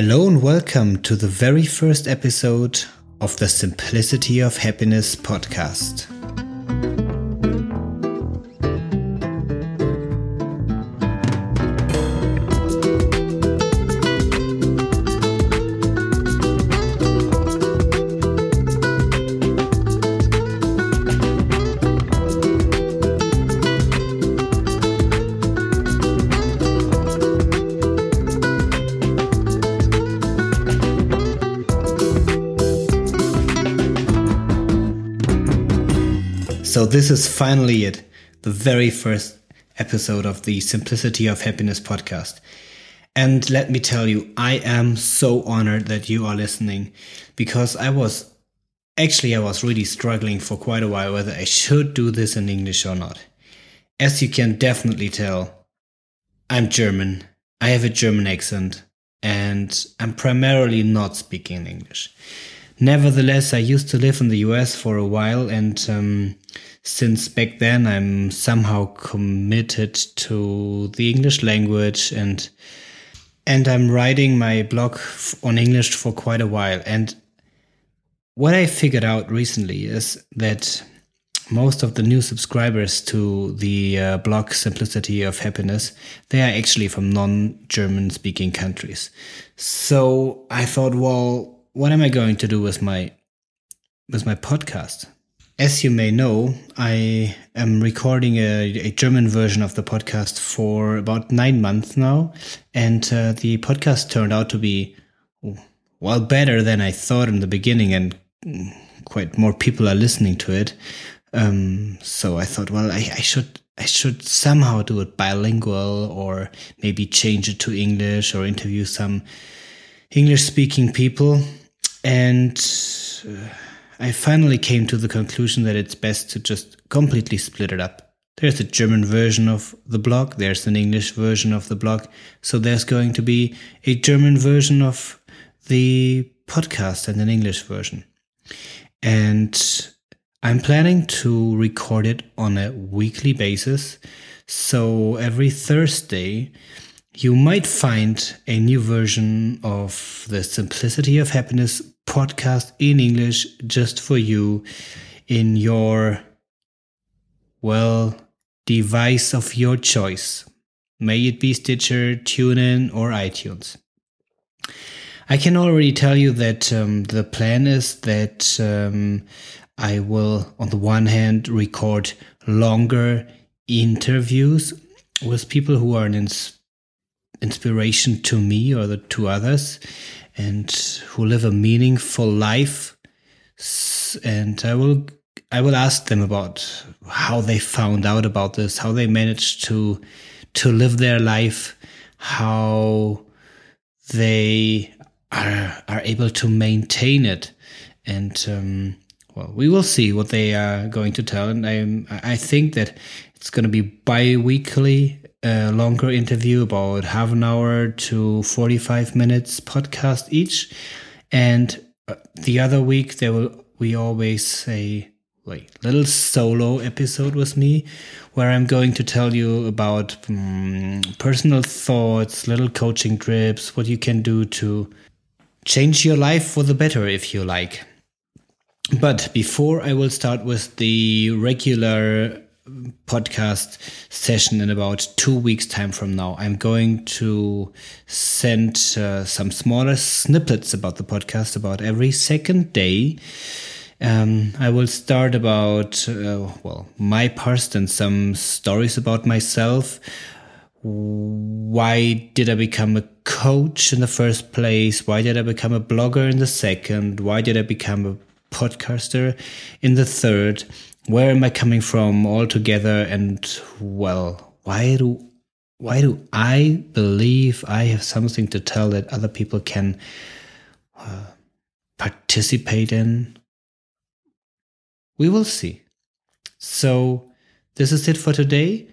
Hello and welcome to the very first episode of the Simplicity of Happiness podcast. So, this is finally it, the very first episode of the Simplicity of Happiness podcast. And let me tell you, I am so honored that you are listening because I was actually, I was really struggling for quite a while whether I should do this in English or not. As you can definitely tell, I'm German, I have a German accent, and I'm primarily not speaking English. Nevertheless, I used to live in the US for a while, and um, since back then, I'm somehow committed to the English language, and and I'm writing my blog on English for quite a while. And what I figured out recently is that most of the new subscribers to the uh, blog Simplicity of Happiness, they are actually from non-German speaking countries. So I thought, well, what am I going to do with my with my podcast? As you may know, I am recording a, a German version of the podcast for about nine months now, and uh, the podcast turned out to be well better than I thought in the beginning, and quite more people are listening to it. Um, so I thought, well, I, I should I should somehow do it bilingual, or maybe change it to English, or interview some English speaking people and uh, I finally came to the conclusion that it's best to just completely split it up. There's a German version of the blog, there's an English version of the blog, so there's going to be a German version of the podcast and an English version. And I'm planning to record it on a weekly basis. So every Thursday, you might find a new version of the Simplicity of Happiness podcast in English just for you in your, well, device of your choice. May it be Stitcher, TuneIn, or iTunes. I can already tell you that um, the plan is that um, I will, on the one hand, record longer interviews with people who are an inspiration inspiration to me or the, to others and who live a meaningful life. And i will i will ask them about how they found out about this how they managed to to live their life how they are are able to maintain it. And um, well we will see what they are going to tell. And i i think that it's going to be bi-weekly a longer interview, about half an hour to 45 minutes podcast each. And uh, the other week, there will we always say like little solo episode with me where I'm going to tell you about um, personal thoughts, little coaching trips, what you can do to change your life for the better if you like. But before I will start with the regular podcast session in about two weeks time from now. I'm going to send uh, some smaller snippets about the podcast about every second day. Um, i will start about uh, well my past and some stories about myself. Why did i become a coach in the first place? Why did i become a blogger in the second? Why did i become a podcaster in the third where am I coming from altogether? And well, why do why do I believe I have something to tell that other people can uh, participate in? We will see. So this is it for today.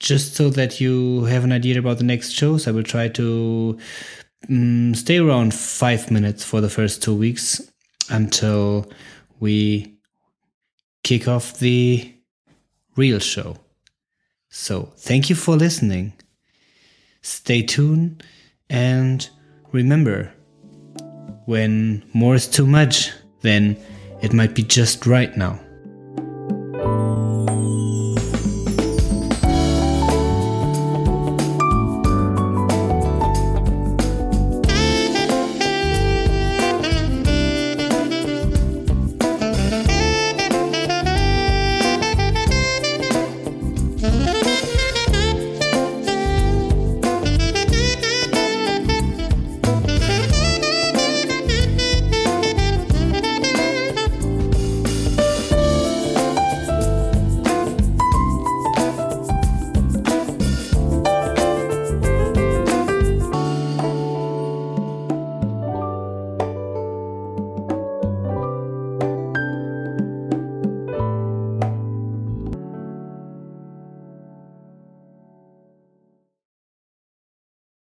Just so that you have an idea about the next shows, I will try to um, stay around five minutes for the first two weeks until we kick off the real show. So, thank you for listening. Stay tuned and remember when more is too much, then it might be just right now.